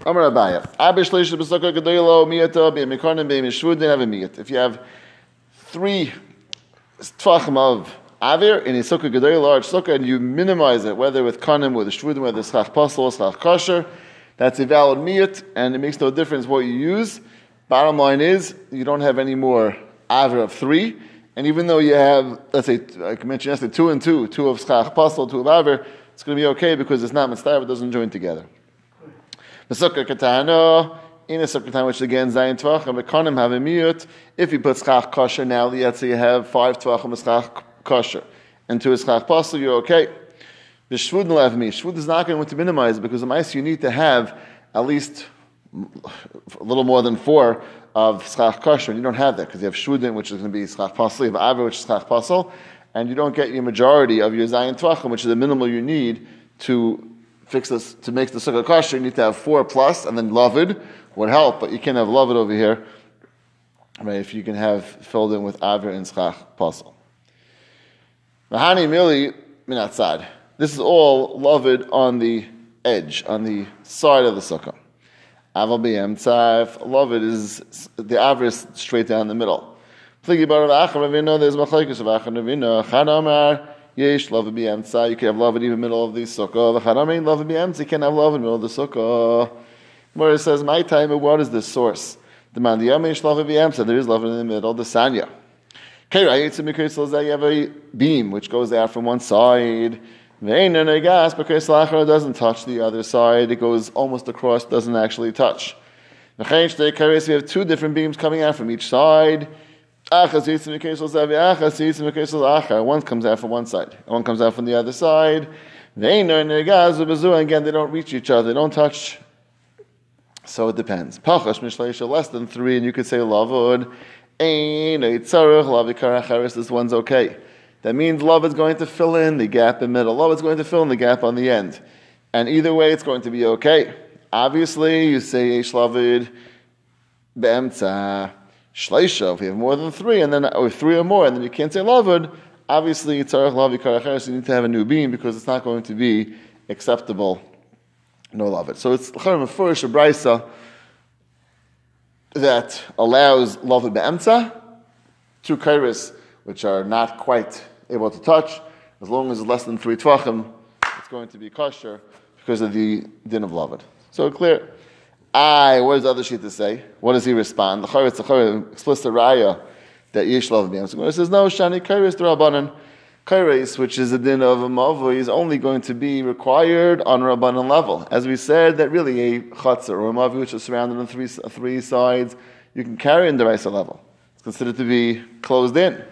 Gedoylo. If you have three tvachim of avir in a sukkah gedoy, large sukkah, and you minimize it, whether with kanim, with shvudim, whether schach pasal, schach kosher, that's a valid miyat, and it makes no difference what you use. Bottom line is, you don't have any more avir of three, and even though you have, let's say, like I mentioned yesterday, two and two, two of schach pasal, two of avir, it's going to be okay because it's not mitzvah, it doesn't join together. The sukkah katana, in a sukkah time, which again zayin tvachim, but kanim have a miyut. If you put schach kosher now, let's say you have five tvachim schach kosher, and two schach pasal, you're okay. The shvud lav mi. Shvud is not going to minimize because the mice you need to have at least a little more than four of schach kosher, and you don't have that because you have shvudin, which is going to be schach pasal, you have aver, which is schach pasal, and you don't get your majority of your zayin tvachim, which is the minimal you need to fix this to make the sukkah kosher. You need to have four plus, and then lavid would help, but you can't have lavid over here. Right, if you can have filled in with aver and schach pasal. Mahani mili minatzad. This is all lavid on the edge, on the side of the sukkah. Aval b'yem tzaf. Lavid is the aver is straight down the middle. Pligi bar of achar ravina. There's machlekes of achar ravina. Chanamar. Yesh love b'yemtza. You can have love in even middle of the sukkah. V'chanamein love b'yemtza. You can have love in middle of the sukkah. Where it says, "My time." What is the source? The man the yesh love b'yemtza. There is love in the middle. The sanya. You have a beam which goes out from one side. gas because doesn't touch the other side. It goes almost across, doesn't actually touch. We have two different beams coming out from each side. One comes out from one side, one comes out from the other side. Again, they don't reach each other, they don't touch. So it depends. Less than three, and you could say lavud. This one's okay. That means love is going to fill in the gap in the middle. Love is going to fill in the gap on the end. And either way, it's going to be okay. Obviously, you say Yesh Lavid Be'emtza Shleisha. If you have more than three, and then or three or more, and then you can't say Lavid, obviously Tzarech Lavi Karacheres, you need to have a new beam because it's not going to be acceptable. No Lavid. So it's Charim Furish Brisa that allows Lavid Be'emtza, two kairis which are not quite able to touch, as long as it's less than three tvachim, it's going to be kosher because of the din of Lavid. So clear. I, what does the other sheet say? What does he respond? The Chavetz, the explicit raya that B'yam. So it says, no, Shani Kairis Rabbanan. Kairis, which is a din of a mavu, is only going to be required on Rabbanan level. As we said, that really a chatzah or a mavu, which is surrounded on three, three sides, you can carry in the Raisa level. It's considered to be closed in.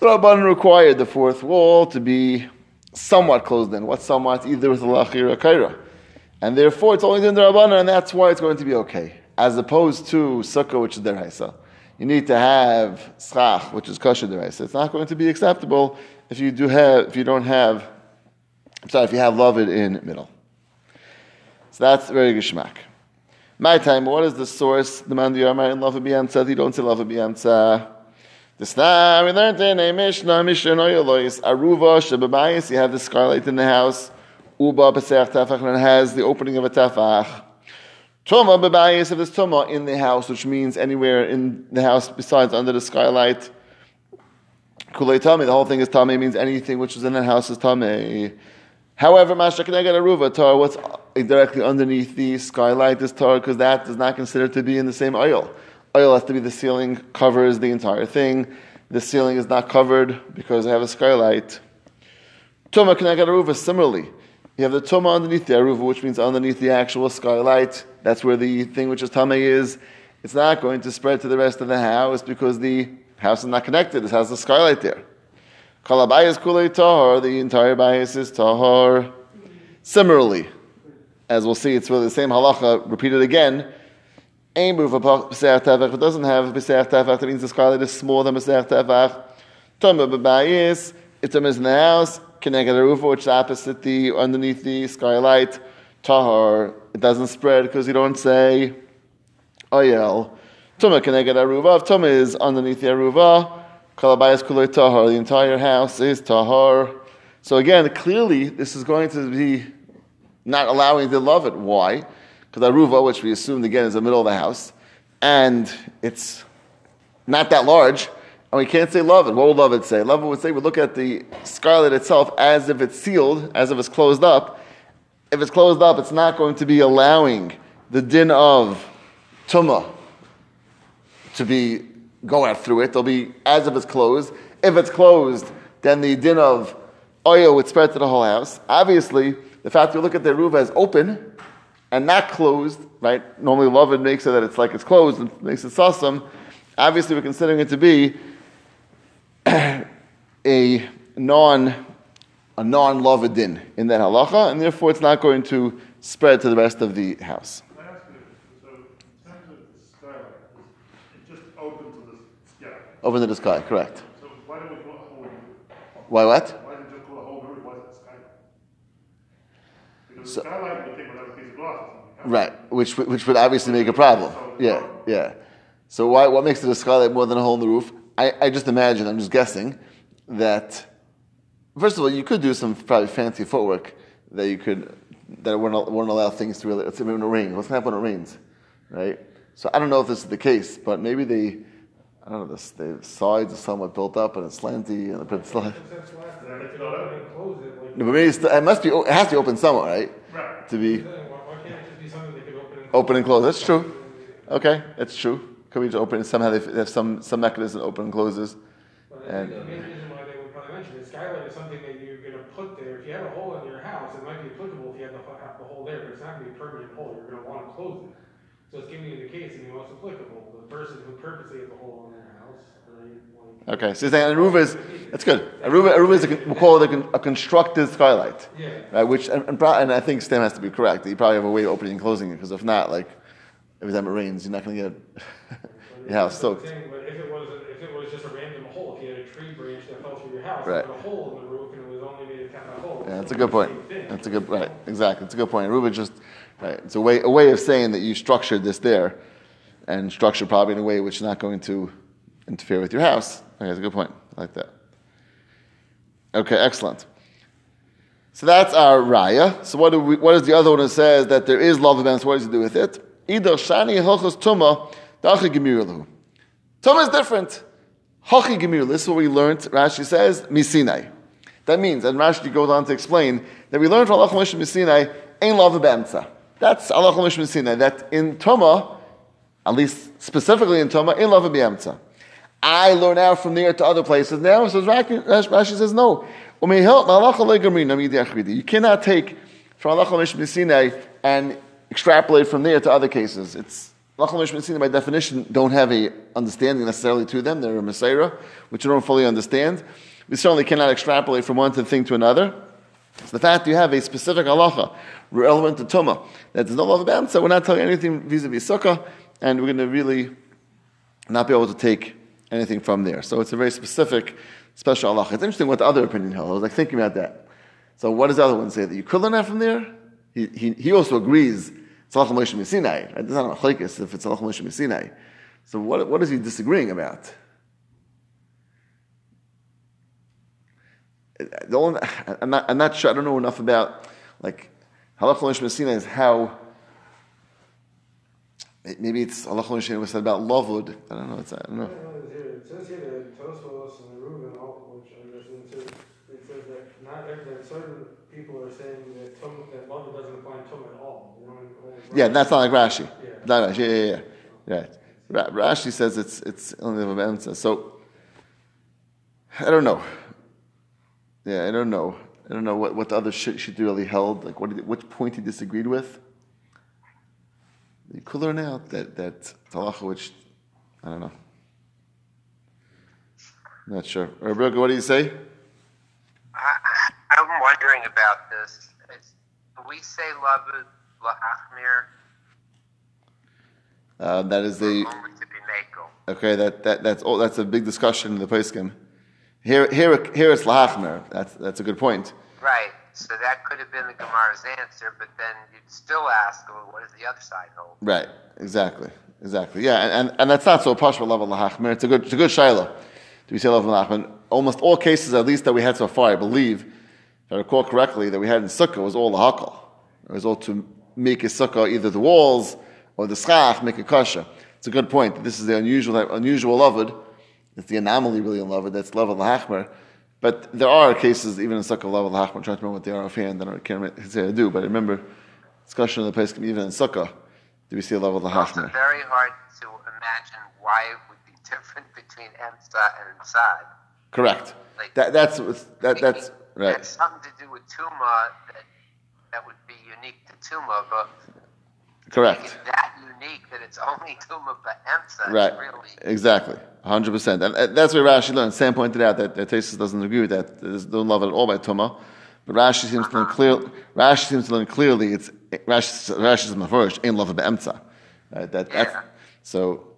The Rabban required the fourth wall to be somewhat closed in. What's somewhat? Either with a lachir or kaira. And therefore, it's only the Rabban, and that's why it's going to be okay. As opposed to sukkah, which is deraisa. You need to have schach, which is kosher deraisa. It's not going to be acceptable if you do have, if you don't have, I'm sorry, if you have loved in middle. So that's very gishmak. My time, what is the source? The man the Yarmar in love of you don't say love of the star we learned in a Mishnah, Mishnah Noyelois, Aruva, Shababayis, you have the scarlet in the house, Uba, Pesach, Tefach, and it has the opening of a Tefach. Tuma, Babayis, if there's Tuma in the house, which means anywhere in the house besides under the skylight. Kulei Tami, the whole thing is Tami, means anything which is in the house is Tami. However, Masha can I get a Ruva Tar, what's directly underneath the skylight is Tar, because that is not considered to be in the same oil oil has to be the ceiling, covers the entire thing. The ceiling is not covered because I have a skylight. Tuma can I get aruva similarly. You have the tuma underneath the aruva, which means underneath the actual skylight. That's where the thing which is tame is. It's not going to spread to the rest of the house because the house is not connected. It has the skylight there. Kalabayas kulei tahor. The entire bias is tahor. Similarly, as we'll see, it's really the same halacha repeated again Ein Beruf B'Seach Tefach. It doesn't have B'Seach Tefach, that means the skylight is smaller than B'Seach Tefach. Tumba B'Bayis, Tumba is in the house, Keneged Arufa, which is opposite the, underneath the skylight, Tahar, it doesn't spread because you don't say Oyel. Tumba Keneged if Tumba is underneath the Aruva, Kalabayas Kulay Tahar, the entire house is Tahar. So again, clearly, this is going to be not allowing to love it. Why? because aruva, which we assumed again is the middle of the house, and it's not that large, and we can't say love it. What would love it say? Love it would say we look at the scarlet itself as if it's sealed, as if it's closed up. If it's closed up, it's not going to be allowing the din of tuma to be go out through it. It'll be as if it's closed. If it's closed, then the din of oil would spread to the whole house. Obviously, the fact you look at the roof as open and not closed, right? Normally, love makes it that it's like it's closed and makes it sasam. Obviously, we're considering it to be a non a non din in that halacha, and therefore it's not going to spread to the rest of the house. Open to the sky, correct. So why do we call it? Why what? Why did you call it? Why is it skylight? Because so, skylight would take whatever piece of glass. Right, which which would obviously make a problem. Yeah, yeah. So why what makes it a skylight more than a hole in the roof? I, I just imagine, I'm just guessing, that first of all, you could do some probably fancy footwork that you could that wouldn't, wouldn't allow things to really. Let's say when it rains. What's going to happen when it rains, right? So I don't know if this is the case, but maybe they I don't know, the, the sides are somewhat built up and it's slanty and a bit slant. No, but maybe it must be, it has to be open somewhere, right? Right. To be open and close. That's true. Okay, that's true. Could be open somehow. They have some some mechanism to open and closes. And the main reason why they would probably mention is skylight is something that you're going to put there. If you have a hole in your house, it might be applicable if you have the, have the hole there, but it's not going to be a permanent hole. You're going to want to close it. So it's giving you the case and you most applicable. The person who purposely has a hole in their house. Okay, so saying Aruba is, that's good. Aruba, Aruba is, a, we'll call it a, a constructed skylight. Yeah. Right, which, and, and, and, I think Stem has to be correct. You probably have a way of opening and closing it, because if not, like, every time it rains, you're not going to get your house soaked. Saying, but if it, was if it was just a random hole, if you had a tree branch that fell through your house, right. a hole in the roof, and it was only made of kind of hole. Yeah, that's a good point. That's a good, right, exactly. It's a good point. Aruba just, right, it's a way, a way of saying that you structured this there and structured probably in a way which is not going to interfere with your house. Okay, that's a good point. I like that. Okay, excellent. So that's our raya. So what, do we, what is the other one that says that there is love events? What does it do with it? Either shani hilchos tuma dachi gemirlu. Tuma is different. Hachi gemirlu. This is what we learned. Rashi says misinai. That means, and Rashi goes on to explain that we learned from Allah Misinai ain't love b'emtza. That's Allah Misinai. That in tuma at least specifically in Tuma, in love b'yamtza. I learn out from there to other places. Now, so Rashi says no. You cannot take from Allah Sinai and extrapolate from there to other cases. It's Sinai by definition don't have a understanding necessarily to them. They're a Messiah, which you don't fully understand. We certainly cannot extrapolate from one thing to another. So the fact you have a specific halacha relevant to Tuma that there's no love about, so we're not telling anything vis-a-vis sukkah and we're going to really not be able to take anything from there. So it's a very specific, special Allah. It's interesting what the other opinion held. I was like thinking about that. So what does the other one say? That you could learn that from there? He, he, he also agrees it's Allah Moshe Sinai. Right? It's not a machlekes if it's Allah Moshe Sinai. So what, what is he disagreeing about? The only, I'm, not, I'm not sure, I don't know enough about, like, Halach Moshe Sinai is how Maybe it's Allah Hashem was said about Lovud. I don't know. It's, I don't know. It says here that Tosfos and Reuben, which it says that not certain people are saying that tum, that Lovud doesn't apply in Tum at. Yeah, that's not like Rashi. Yeah. Not Rashi. Yeah, yeah, yeah. Right. Rashi says it's it's only the Memsa. So I don't know. Yeah, I don't know. I don't know what, what the other shit she really held. Like, what did, which point he disagreed with you could learn out that that halacha which I don't know. Not sure. Rebecca, what do you say? I, I'm wondering about this. do we say lavud lahachmir? Uh, that is the okay. That, that that's oh, that's a big discussion in the poskim. Here, here, here it's lahachmer. That's that's a good point. Right. So that could have been the Gemara's answer, but then you'd still ask, well, what does the other side hold? Right, exactly, exactly. Yeah, and, and, and that's not so pashma level lahachmer. It's a good, it's a good shaila. Do we say level lahachmer? Almost all cases, at least that we had so far, I believe, if I recall correctly, that we had in Sukkah was all lahakal. It was all to make a sukkah either the walls or the schach make a kasha. It's a good point. This is the unusual unusual loved. It's the anomaly really in loved. That's level hachmer. But there are cases even in sukkah level hachmer. I'm trying to remember what they are offhand. I can't say I do. But I remember discussion of the place even in sukkah. Do we see a level It's hachmer? also very hard to imagine why it would be different between Emsa and Tzad. Correct. Like, That, that's that, that's right. It's something to do with Tuma that, that would unique to Tuma, but it's Correct. that unique that it's only Tuma but Right. Really Exactly. 100%. And that's where Rashi learned. Sam pointed out that, that Tesis doesn't agree with that. There's no love at all by Tuma. But Rashi seems to learn uh-huh. clear. Rashi seems to learn clearly. It's Rashi. Rashi is first in love of Emsa. Right? That, that's, Yeah. so.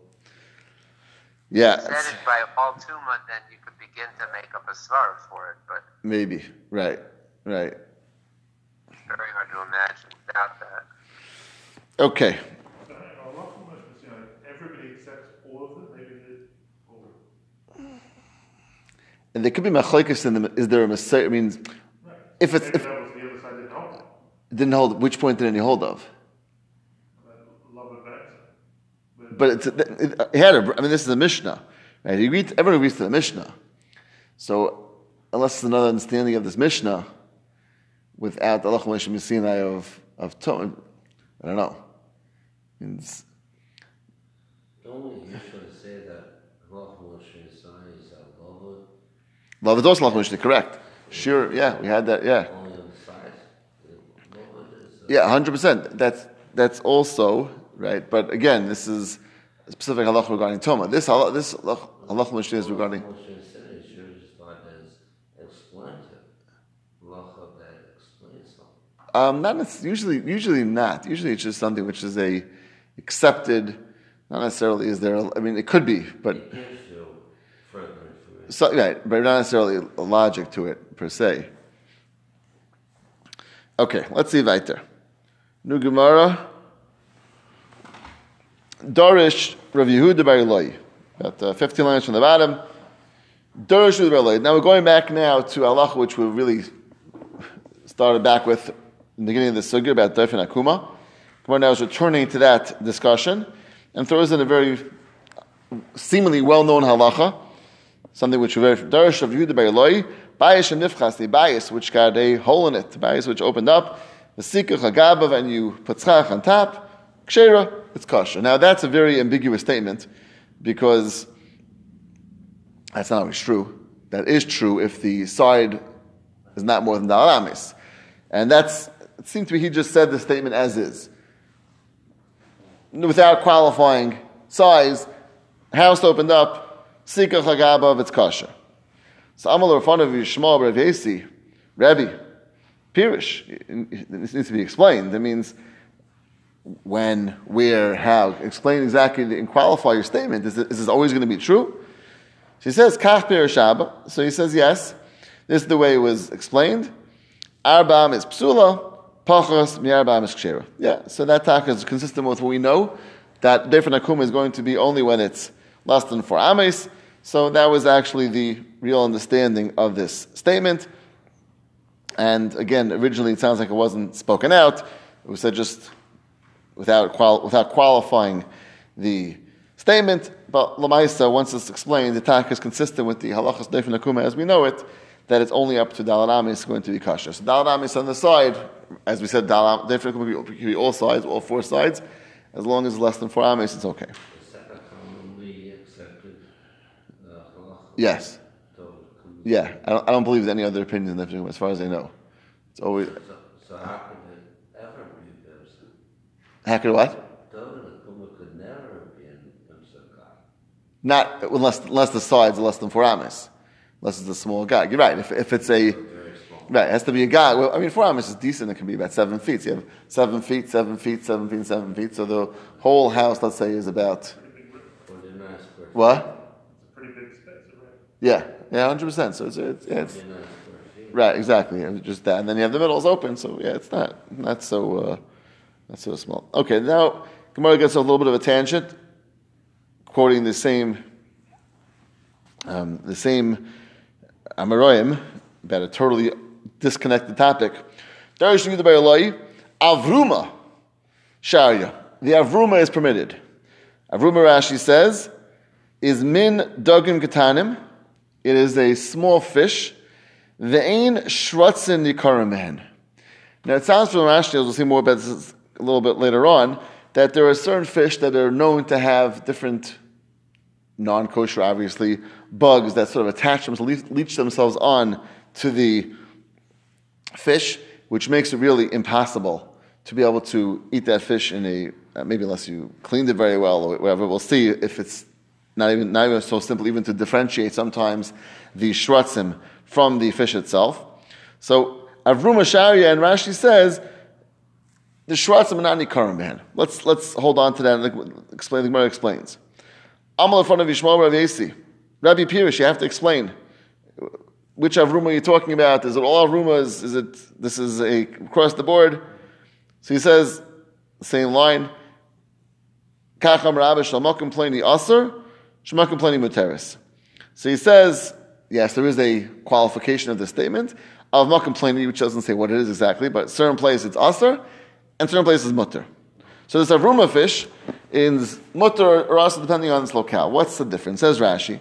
Yeah, said it by all Tuma, then you could begin to make up a svar for it, but maybe right, right. Very hard to imagine without that. Okay. And there could be machlekes in them. Is there a mistake? I mean, right. if it's if that was the other side didn't hold, which point did any hold of? But, it's, it, it had a, I mean, this is a Mishnah, right? He agreed, everyone agrees to the Mishnah. So, unless it's another understanding of this Mishnah, without the Allah Moshe Sinai of, of Tom, I don't know. Means, Don't we usually say that Halach Moshe Sinai is a lover love is also Allah Moshe, correct. Sure, yeah, we had that, yeah. only on the lover is uh, Yeah, 100%. That's, that's also, right? But again, this is a specific halach regarding Toma. This halach, this is regarding, Moshe Sinai should have started as explanative. Halacha that explains something. Um, not usually, usually not. Usually, it's just something which is a accepted. Not necessarily is there. a- I mean, it could be, but It gives you further information. so, right, but not necessarily a logic to it per se. Okay, let's see weiter. New Gemara. Dorish Rav Yehuda Bar Eloi. About uh, 15 lines from the bottom. Dorish Rav Eloi. Now we're going back now to Allah, which we really started back with the beginning of the sugya about Daif and Akuma. Gemara now is returning to that discussion and throws in a very seemingly well-known halacha, something which we're very of Yehuda Bar Eloi, bias and nifchas, the bias which got a hole in it, the bias which opened up, the sikach agabav, and you put tzchach on top, kshera, it's kosher. Now that's a very ambiguous statement because that's not always true. That is true if the side is not more than dalamis. And that's, it seems to me he just said the statement as is. Without qualifying size, house opened up, sikach agabav, it's kosher. So I'm a Rafan of Yishmael Rav Yesi, Rabbi, Pirish, this needs to be explained. That means when, where, how. Explain exactly and qualify your statement. Is, it, is this always going to be true? She says, Kach Pirish Abba. So he says, yes. This is the way it was explained. Arbam is psula, Yeah, so that tak is consistent with what we know, that different akum is going to be only when it's less than four ames. So that was actually the real understanding of this statement. And again, originally it sounds like it wasn't spoken out. It was said just without, qual- without qualifying the statement. But Lamaisa, once it's explained, the tak is consistent with the halachas Neifin Akuma as we know it, that it's only up to Dalarami is going to be kosher. So Dalarami is on the side, as we said, Neifin Akuma can be all sides, all four sides. As long as it's less than four ames, it's okay. Is that a commonly accepted halacha? Yes. Yeah. I don't, I don't believe there's any other opinion in Akuma, as far as I know. It's always, So, so how could it ever be how could what? Could never be in Bimsa God. Not unless unless the sides are less than four ames, unless it's a small guy. You're right. If, if it's a. right, it has to be a guy. Well, I mean, four ames is decent. It can be about seven feet. So you have seven feet, seven feet, seven feet, seven feet. So the whole house, let's say, is about Forty-nine square. what? It's a pretty big space, right? Yeah, yeah, hundred percent. So it's, it's, yeah, it's Forty-nine square feet. right, exactly. It's just that, and then you have the middles open. So yeah, it's not not so uh, not so small. Okay, now Gemara gets a little bit of a tangent, quoting the same um, the same Amaroim about a totally disconnected topic. Darish Eloi, Avruma, Sharia. The avruma is permitted. Avruma Rashi says is min dogim katanim. It is a small fish. The ain shrutzin nikarim Now it sounds from Rashi, we'll see more about this a little bit later on, that there are certain fish that are known to have different non-kosher, obviously, bugs that sort of attach themselves, leech themselves on to the fish, which makes it really impossible to be able to eat that fish in a uh, maybe unless you cleaned it very well or whatever. We'll see if it's not even not even so simple even to differentiate sometimes the shrutzim from the fish itself. So Avruma Sharia and Rashi says the shrutzim are not nikarim Let's let's hold on to that and explain. The Gemara explains. Amal in front of Yishmael Rav Yesi. Rabbi Pirish, you have to explain which Avruma are you're talking about. Is it all Avrumas? Is it this is a across the board? So he says, same line. Kacham Rabbi Shalmakim Plani Aser, Shmakim Plani Muteris. So he says, yes, there is a qualification of the statement of Makim Plani, which doesn't say what it is exactly, but certain places it's Aser, and certain places Mutter. So this Avruma fish is Mutter or also depending on its locale. What's the difference? Says Rashi.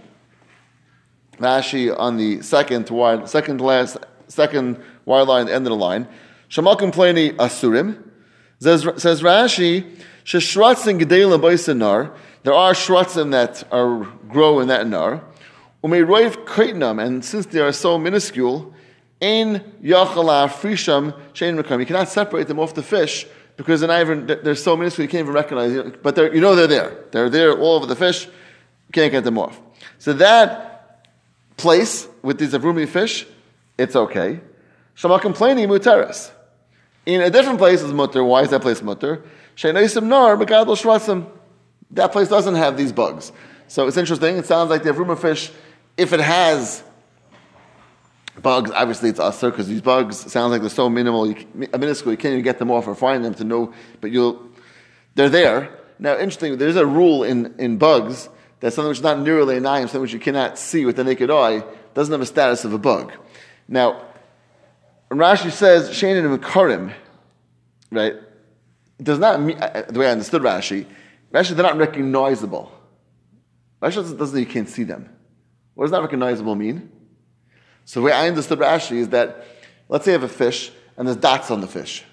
Rashi on the second wide, second last, second wide line, end of the line. Shamakim Plani Asurim. Says, says Rashi, Sheshratzin Gedelim Baisanar, there are shratzim that are grow in that nar. Umeiroiv Kaitnam, and since they are so minuscule, in Yachala Frisham Shein Rekam, you cannot separate them off the fish because they're, even, they're so minuscule you can't even recognize them. But you know they're there. They're there all over the fish. You can't get them off. So that place with these avrumi fish, it's okay. Shamakim complaining Muteris. In a different place is mutter. Why is that place mutter? Sheinaisim nar begadol shratzim. That place doesn't have these bugs. So it's interesting. It sounds like the avruma fish, if it has bugs, obviously it's usher because these bugs sounds like they're so minimal, you, minuscule, you can't even get them off or find them to know, but you'll, they're there. Now, interesting, there's a rule in, in bugs that something which is not nearly an eye, something which you cannot see with the naked eye, doesn't have a status of a bug. Now, Rashi says, Shain and Makarim, right, does not mean, uh, the way I understood Rashi, Rashi, they're not recognizable. Rashi doesn't, doesn't you can't see them. What does not recognizable mean? So the way I understood Rashi is that, let's say you have a fish, and there's dots on the fish.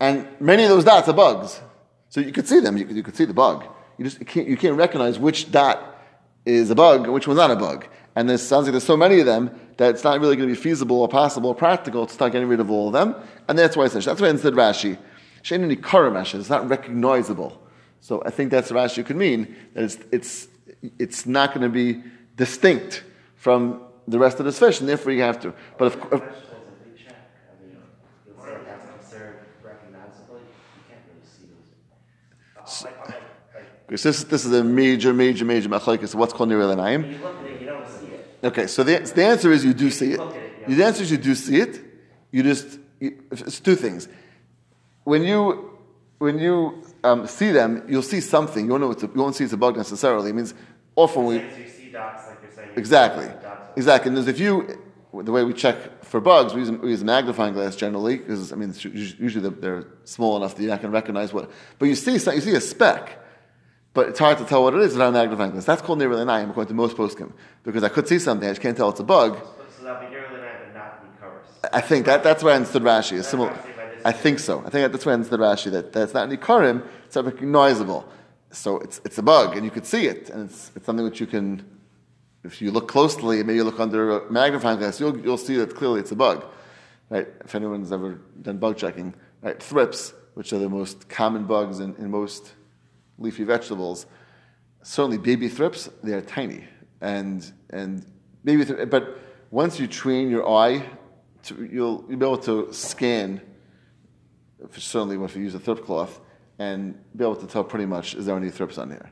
And many of those dots are bugs. So you could see them, you could, you could see the bug. You just can't, you can't recognize which dot is a bug and which one's not a bug. And there sounds like there's so many of them that it's not really going to be feasible or possible or practical to start getting rid of all of them. And that's why I said, that's why I said Rashi. Sheinani Rashi, it's not recognizable. So I think that's Rashi could mean, that it's, it's, it's not going to be distinct from the rest of this fish, and therefore you have to. But so, because this, this is a major, major, major machlekes. What's called nirei l'naim? Okay, so the, the answer is you do see it. The answer is you do see it. You just you, it's two things. When you when you um, see them, you'll see something. You won't know it's a, you won't see it's a bug necessarily. It means often we exactly exactly. And there's if you the way we check for bugs, we use, we use a magnifying glass generally because I mean usually they're small enough that you're not going to recognize what. But you see you see a speck but it's hard to tell what it is without a magnifying glass. That's called nirul I'm according to most poskim, because I could see something, I just can't tell it's a bug. So that be nirul not be covers. I think that, that's where I understood Rashi. Is similar. I think so. I think that's where I understood Rashi, that, that's not nikarim, it's not recognizable. So it's, it's a bug, and you could see it, and it's, it's something which you can, if you look closely, maybe you look under a magnifying glass, you'll, you'll see that clearly it's a bug. Right? If anyone's ever done bug checking, right? Thrips, which are the most common bugs in, in most leafy vegetables, certainly baby thrips, they are tiny. And, and thrips, but once you train your eye, to, you'll, you'll be able to scan, certainly if you use a thrip cloth, and be able to tell pretty much is there any thrips on here.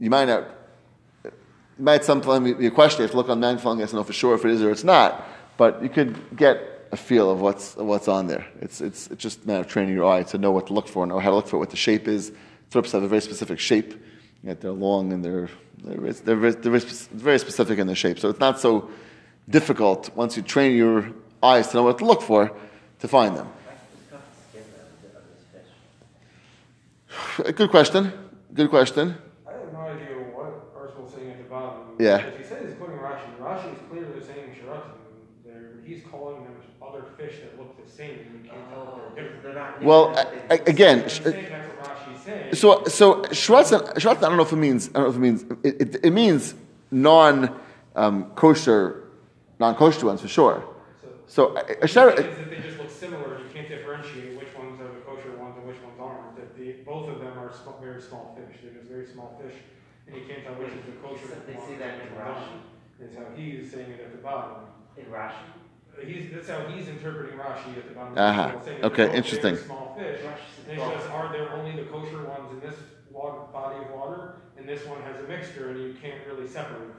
You might not, you might sometimes be a question, you have to look on magnifying glass to know for sure if it is or it's not, but you could get a feel of what's, what's on there. It's, it's, it's just a matter of training your eye to know what to look for, know how to look for what the shape is, thrips have a very specific shape. Yet they're long and they're, they're, they're, very, they're very specific in their shape. So it's not so difficult once you train your eyes to know what to look for to find them. Good, good question. Good question. I have no idea what ArtScroll's saying at the bottom. Yeah. Because he says he's quoting Rashi. Rashi is clearly saying Shiratim. He's calling them other fish that look the same, you can't tell that they're different. They're not. Well, different, a- they- a- again, I'm sh- So, so shratzen, shratzen, I don't know if it means, I don't know if it means, it, it, it means non um, kosher, non kosher ones for sure. So, a, a The shar- is that they just look similar. You can't differentiate which ones are the kosher ones and which ones aren't. That the, both of them are sm- very small fish. They're just very small fish, and you can't tell which is the kosher They one and that in ones Rashi? aren't. Is how he's saying it at the bottom. In Rashi. He's, that's how he's interpreting Rashi at the bottom. Uh-huh. He's saying Okay, they're interesting. Small fish. Rashi says And it's both. just, are there only the kosher ones in this body of water, and this one has a mixture, and you can't really separate them.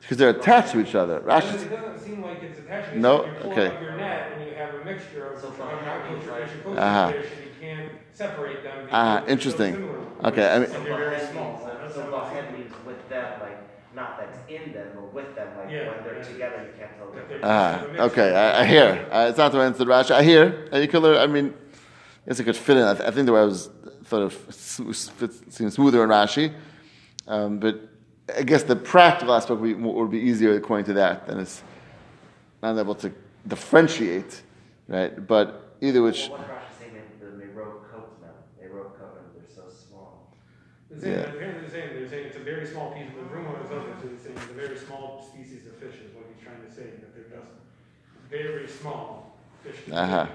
because they're attached to each other. Rashi, it doesn't seem like it's attaching. It's No? like Okay. out your net and you have a mixture of So far, not kosher fish and kosher Uh-huh. fish, and you can't separate them. Ah, they're so interesting. similar. Okay, I mean- So they're very Bahed small. means- So Bahed means with them, like, not that's in them, but with them, like, Yeah. when they're together, you can't tell the difference. ah, just okay, I, I hear. Uh, it's not the way it's the Rashi. I hear. Uh, You could, learn- I mean, I guess it could fit in. I, th- I think the way I was thought of s- fit, seems smoother in Rashi, um, but I guess the practical aspect would be, would be easier according to that than it's not able to differentiate, right? But either which. Well, what Rashi saying that the Meroe coat them, Meroe coat them, they're so small. The same, Yeah. they're the same. They're saying it's a very small piece. of The room is open, so he's saying it's a very small species of fish is what he's trying to say. That they're just very small fish. to Uh-huh.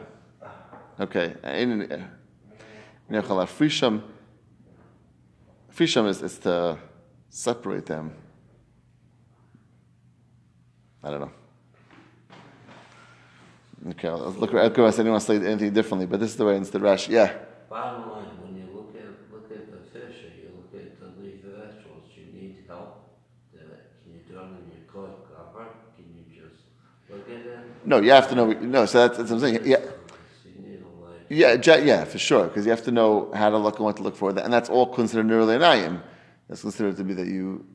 Okay. In- Nechal Frisham. Frisham is, is to separate them. I don't know. Okay, I'll let's look. I'll go ask anyone say anything differently, but this is the way it's the Rashi. Yeah. Bottom line, when you look at, look at the fish or you look at the leaf vegetables, you need help. Uh, Can you do it in your cook cover? Can you just look at it? No, you have to know. No, so that's, that's what I'm saying. Yeah. Yeah, yeah, for sure, because you have to know how to look and what to look for, and that's all considered nearly anayim. That's considered to be that you.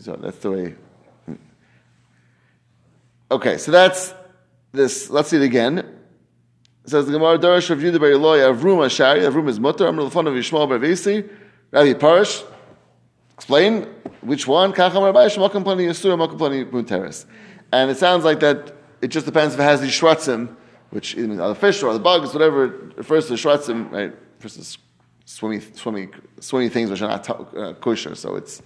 So that's the way. Okay, so that's this. Let's see it again. It says the Gemara Darash of Yudah Bariloy Avrum Ashari. Avrum is mutter. Amr Lefon of Yishmael Barvisi. Rabbi Parish. Explain which one. Kacham Rabbi Shemakim Plani Yisur Makim Plani Munteres. And it sounds like that. It just depends if it has these shratzim, which means other fish or the bugs, whatever. It refers to the shratzim, right? Versus swimmy, swimmy, swimmy things which are not uh, kosher. So it's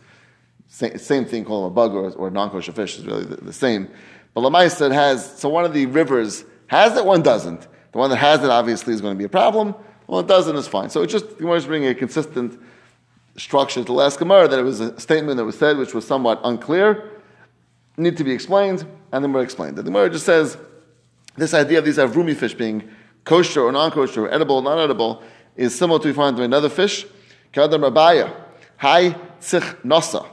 same, same thing. Call them a bug or, or non-kosher fish is really the, the same. But Lamaisa it has. So one of the rivers has it, one doesn't. The one that has it obviously is going to be a problem. The one that doesn't is fine. So it just you want to bring a consistent structure to the last Gemara that it was a statement that was said which was somewhat unclear, need to be explained, and then we're explained. The Gemara just says this idea of these avrumi fish being kosher or non-kosher, or edible or non-edible, is similar to we find in another fish, Kadam Rabaya, Hai Tzich Nasa.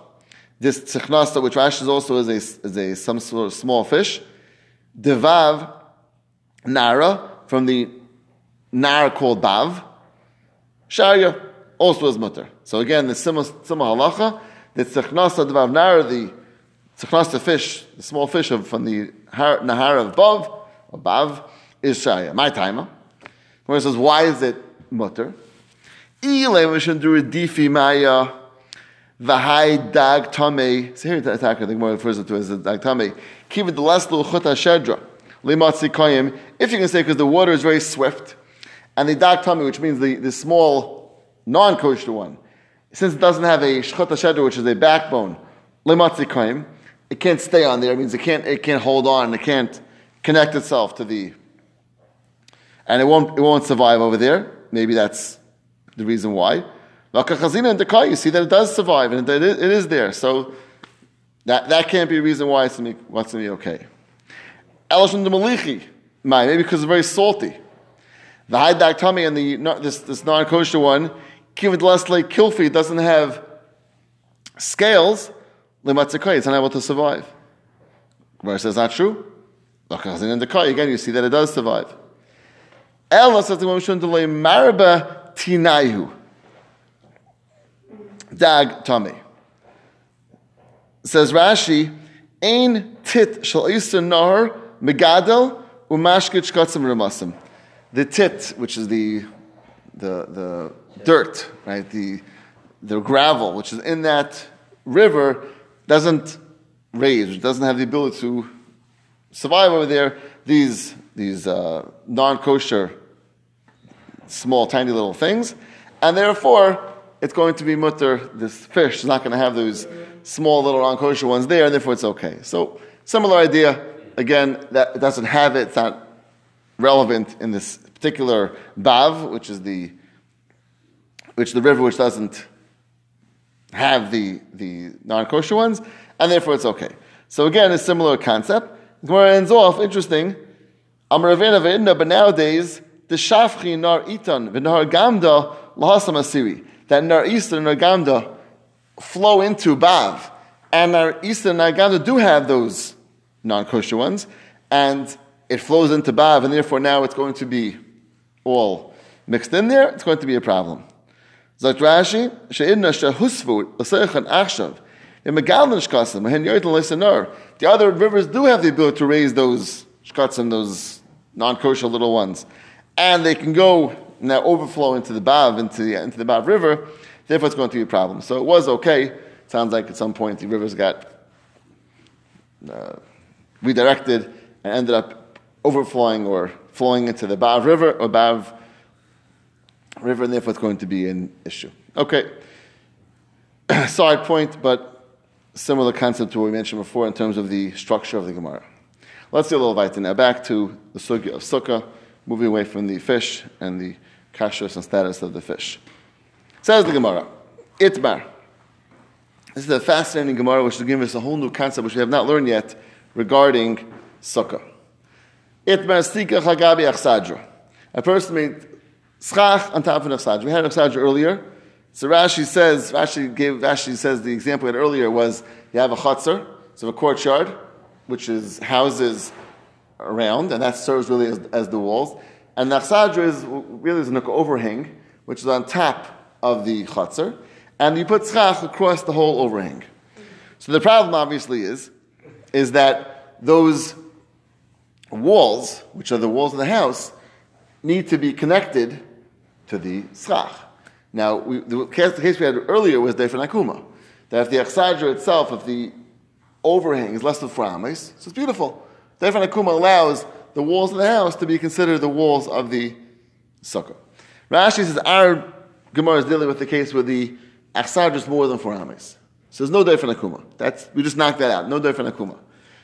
This Tzich Nasa, which Rashi also is a, is a some sort of small fish, Devav Nara, from the Nara called Bav, Sharia also is mutter. So again, the similar, similar halacha, the Tzichnasa Devav Nara, the Tzichnasa fish, the small fish of, from the har, Nahara of Bav, Bav, is Shaya. My timer. Where says, why is it mutter? Maya v'hai dag tame. So here it's attacker. The Gemara refers to it as dag tame. Kiva the last little chut shedra limatzi koyim. If you can say because the water is very swift, and the dag tame, which means the, the small non-kosher one, since it doesn't have a shchut shedra, which is a backbone, limatzi koyim, it can't stay on there. It means it can't it can't hold on. It can't connect itself to the and it won't it won't survive over there. Maybe that's the reason why. Lakachazina and Dekai, you see that it does survive and it is, there. So that, that can't be a reason why it's going to be, okay. Elashon de Malichi, maybe because it's very salty. The Haidak tummy and the this this non kosher one, Kivid Leslie Kilfi, doesn't have scales. Limatzakai, it's unable to survive. Gemara says not true. Lakachazina and Dekai, again, you see that it does survive. Dag Tami. Says Rashi, Ein tit shal Easter nar megadel umashkit shkatzim remasim. The tit, which is the the the dirt, right? The, the gravel, which is in that river, doesn't raise, which doesn't have the ability to survive over there. These, these uh, non kosher, small, tiny little things. And therefore, it's going to be mutter. This fish is not going to have those small little non kosher ones there, and therefore it's okay. So, similar idea. Again, that it doesn't have it, it's not relevant in this particular Bav, which is the which the river which doesn't have the, the non-kosher ones, and therefore it's okay. So again, a similar concept. Gemara ends off, interesting. But nowadays, the shafchi nar itan v'nar gamda lahasam asiri. That nar Easter and nar gamda flow into Bav. And nar Easter and nar gamda do have those non-kosher ones, and it flows into Bav, and therefore now it's going to be all mixed in there, it's going to be a problem. Sagt Rashi, she'idna shehusvu achshav, in Megalin shkasim, listener. The other rivers do have the ability to raise those shkasim, those non-kosher little ones. And they can go now overflow into the Bav, into the, into the Bav River, therefore it's going to be a problem. So it was okay. Sounds like at some point the rivers got uh, redirected and ended up overflowing or flowing into the Bav River or Bav River, and therefore it's going to be an issue. Okay. Side point, but similar concept to what we mentioned before in terms of the structure of the Gemara. Let's do a little weiter now. Back to the sugya of sukkah, moving away from the fish and the kashrus and status of the fish. Says the Gemara, Itmar. This is a fascinating Gemara which will give us a whole new concept which we have not learned yet regarding sukkah. Itmar stika chagabi achsadra. A person made schach on top of an achsadra. We had an achsadra earlier. So Rashi says, Rashi gave, Rashi says the example we had earlier was you have a chutzner, so a courtyard, which is houses around, and that serves really as, as the walls. And the achsadra is really is an overhang, which is on top of the chutzner, and you put schach across the whole overhang. So the problem obviously is, is that those walls, which are the walls of the house, need to be connected to the schach. Now, we, the, case, the case we had earlier was Defen Akuma. That if the Achsadra itself, if the overhang is less than four ames, so it's beautiful. Defen Akuma allows the walls of the house to be considered the walls of the sukkah. Rashi says our Gemara is dealing with the case where the Achsadra is more than four ames. So there's no Defen Akuma. That's, we just knocked that out. No Defen Akuma.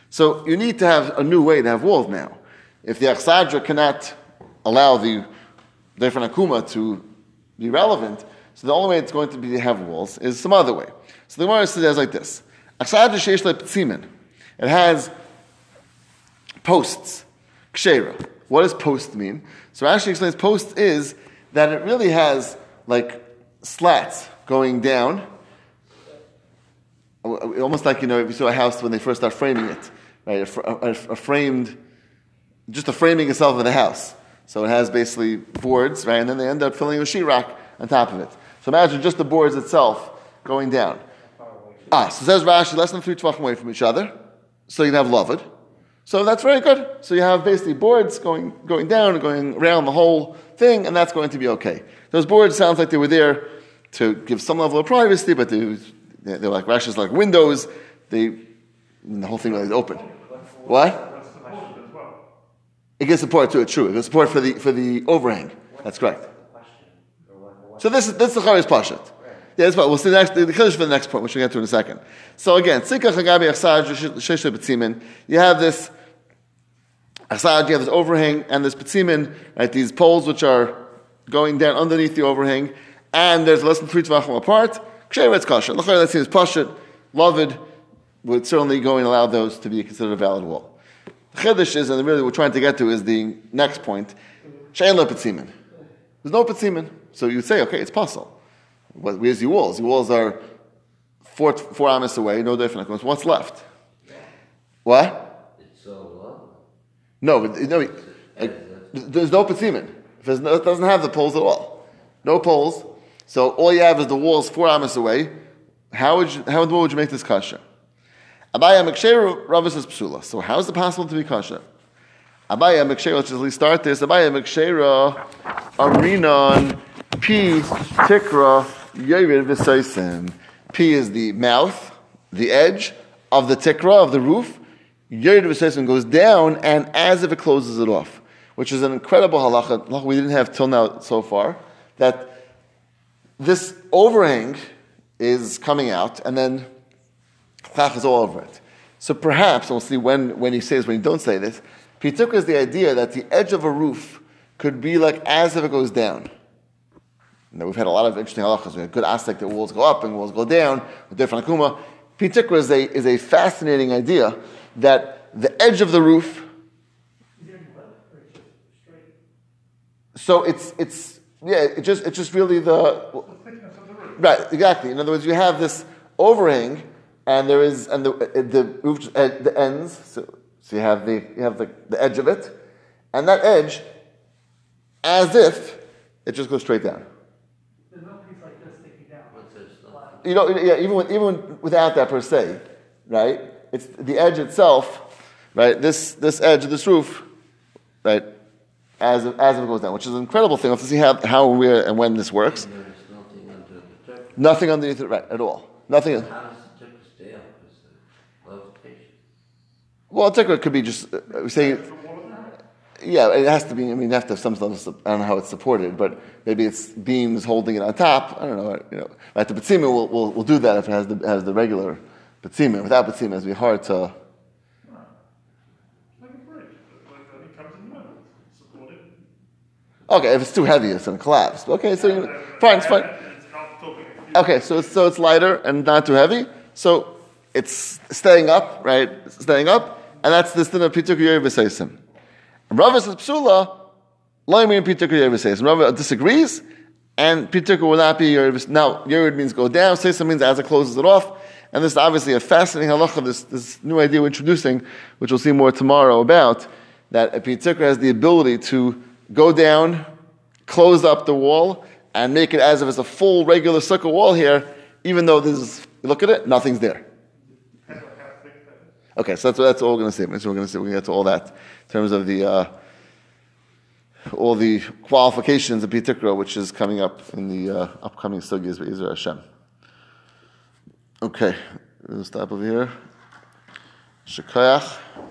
So you need to have a new way to have walls now. If the Achsadra cannot allow the Defen Akuma to be relevant, so the only way it's going to be to have walls is some other way. So the Gemara says like this. It has posts, kshera. What does post mean? So Rashi explains post is that it really has like slats going down, almost like you know if you saw a house when they first start framing it, right? A, a, a framed, just the framing itself of the house. So it has basically boards, right? And then they end up filling a sheetrock on top of it. So imagine just the boards itself going down. Ah, so says Rashi, less than three tvachim away from each other. So you can have loved. So that's very good. So you have basically boards going, going down and going around the whole thing, and that's going to be okay. Those boards sounds like they were there to give some level of privacy, but they, they're like Rashi's like windows. They, the whole thing was open. What? It gives support to it, true. It gives support for the, for the overhang. That's correct. So this is, this is the Charis Pashat. Yeah, that's what we'll see the next, the Kiddush for the next point, which we'll get to in a second. So again, Tzika Chagabi Achsaj, Sheshe Betzimin, you have this Achsaj, you have this overhang, and this Betzimin, right, these poles which are going down underneath the overhang, and there's less than three Tvachim apart, Ksheretz Kasha. L'chayr, that seems Pashat, Lavid, would certainly go and allow those to be considered a valid wall. Chiddush is, and really we're trying to get to is the next point. Shein. There's no Petzimin. So you say, okay, it's possible. Where's your walls? Your walls are four, four amas away, no different. What's left? What? It's uh, so low. No, but, no like, uh, there's no Petzimin. It doesn't have the poles at all. No poles. So all you have is the walls four amas away. How would you, how would you make this kasha? Abaya Mekshera, Rava says Psula. So how is it possible to be kosher? Abaya Mekshera, let's just start this. Abaya Mekshera, Arinon, P tikra yerid v'saisim. P is the mouth, the edge of the tikra of the roof. Yerid v'saisim goes down and as if it closes it off, which is an incredible halacha we didn't have till now so far. That this overhang is coming out and then klach is all over it. So perhaps, we'll see when, when he says, when he don't say this, Pituk is the idea that the edge of a roof could be like as if it goes down. Now, we've had a lot of interesting halachas. We have good aspect that walls go up and walls go down, with different akuma. Pituk is a, is a fascinating idea that the edge of the roof, so it's, it's, yeah, it just, it's just really the, Right, exactly. In other words, you have this overhang, and there is, and the the roof, uh, the ends. So, so you have the you have the, the edge of it, and that edge, as if it just goes straight down. There's no piece like this sticking down. What's this stuff? You know, yeah, even with, even without that per se, right? It's the edge itself, right? This this edge of this roof, right? As it, as it goes down, which is an incredible thing. Let's see how how where and when this works. There's nothing under the tip. Nothing underneath it, right? At all. Nothing. How does the tip stay up? Is it levitation? Well, tikra could be just uh, uh, saying. Yeah, it has to be. I mean, you have to have some sort of. I don't know how it's supported, but maybe it's beams holding it on top. I don't know. You know, right? The betzima will, will, will do that if it has the has the regular betzima. Without betzima, it's be hard to. Like a bridge, like, it comes in the middle, supported. Okay, if it's too heavy, it's going to collapse. Okay, so you, fine, it's fine. It's not talking. Okay, so it's, so it's lighter and not too heavy. So it's staying up, right? Staying up, and that's the din of pituk v'seisim. Rava says psula, loymi and pituk v'seisim. Rava disagrees, and pituk will not be yerid. Now yerid means go down. Seisim means as it closes it off. And this is obviously a fascinating halacha. This this new idea we're introducing, which we'll see more tomorrow about, that a pituk has the ability to go down, close up the wall, and make it as if it's a full regular sukkah wall here, even though this is, look at it, nothing's there. Okay, so that's, that's all we're going to say. So we're going to say, we're going to get to all that in terms of the, uh, all the qualifications of Pitikra, which is coming up in the uh, upcoming sugyas with Israel Hashem. Okay, we'll stop over here. Shekayach.